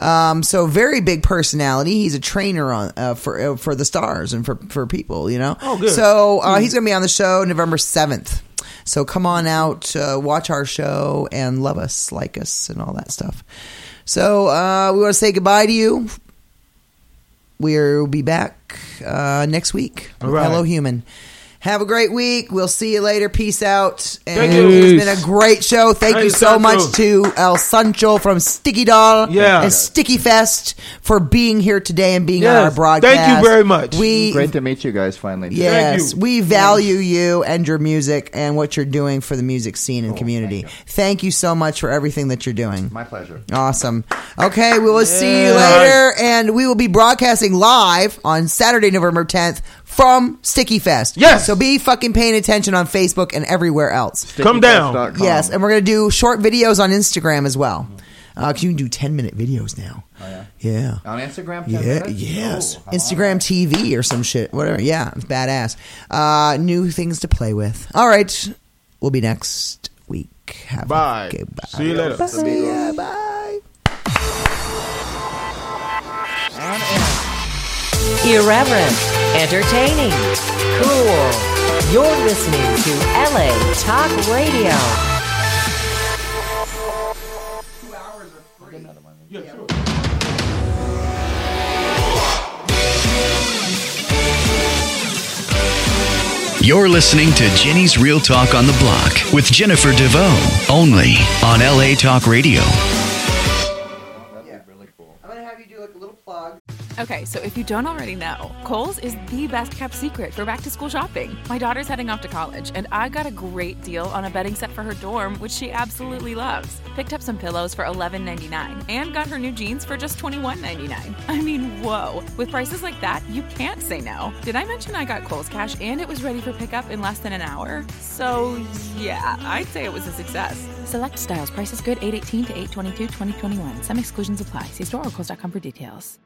Um, so very big personality. He's a trainer on uh, for uh, for the stars and for for people. You know. Oh, good. So uh, he's going to be on the show November seventh. So come on out, uh, watch our show, and love us, like us, and all that stuff. So uh, we want to say goodbye to you. We'll be back uh, next week. Right. Hello, human. Have a great week. We'll see you later. Peace out. And Thank you. It's been a great show. Thank Hey, you so Sancho. much to El Sancho from Sticky Doll Yeah. and Sticky Fest for being here today and being on Yes. our broadcast. Thank you very much. We Great to meet you guys finally. Yes, you. we value you and your music and what you're doing for the music scene and oh, community. thank you. Thank you so much for everything that you're doing. My pleasure. Awesome. Okay, we will see you later, and we will be broadcasting live on Saturday, November 10th from Sticky Fest. Yes. So be fucking paying attention on Facebook and everywhere else. Come down. StickyFest.com. Yes, and we're gonna do short videos on Instagram as well. Uh, 'cause you can do 10 minute videos now. Oh, yeah. Yeah. On Instagram, 10 Yeah, minutes? yes. Oh, how about Instagram TV or some shit. Whatever. Yeah, it's badass. Uh, new things to play with. All right. We'll be next week. Have Bye. A good bye. See you later. that? See ya. Bye. Irreverent, entertaining, cool. You're listening to LA Talk Radio. You're listening to Jenny's Real Talk on the Block with Jennifer DeVoe, only on LA Talk Radio. Okay, so if you don't already know, Kohl's is the best kept secret for back to school shopping. My daughter's heading off to college, and I got a great deal on a bedding set for her dorm, which she absolutely loves. Picked up some pillows for $11.99 and got her new jeans for just $21.99. [LAUGHS] I mean, whoa. With prices like that, you can't say no. Did I mention I got Kohl's Cash and it was ready for pickup in less than an hour? So, yeah, I'd say it was a success. Select styles, prices good 818 to 822 2021. Some exclusions apply. See store or Kohl's.com for details.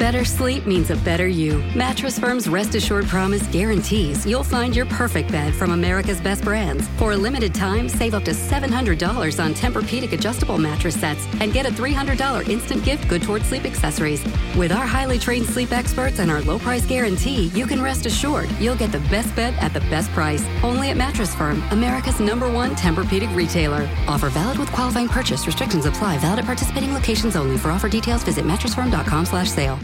Better sleep means a better you. Mattress Firm's Rest Assured Promise guarantees you'll find your perfect bed from America's best brands. For a limited time, save up to $700 on Tempur-Pedic adjustable mattress sets and get a $300 instant gift good towards sleep accessories. With our highly trained sleep experts and our low price guarantee, you can rest assured you'll get the best bed at the best price. Only at Mattress Firm, America's number one Tempur-Pedic retailer. Offer valid with qualifying purchase. Restrictions apply. Valid at participating locations only. For offer details, visit mattressfirm.com slash sale.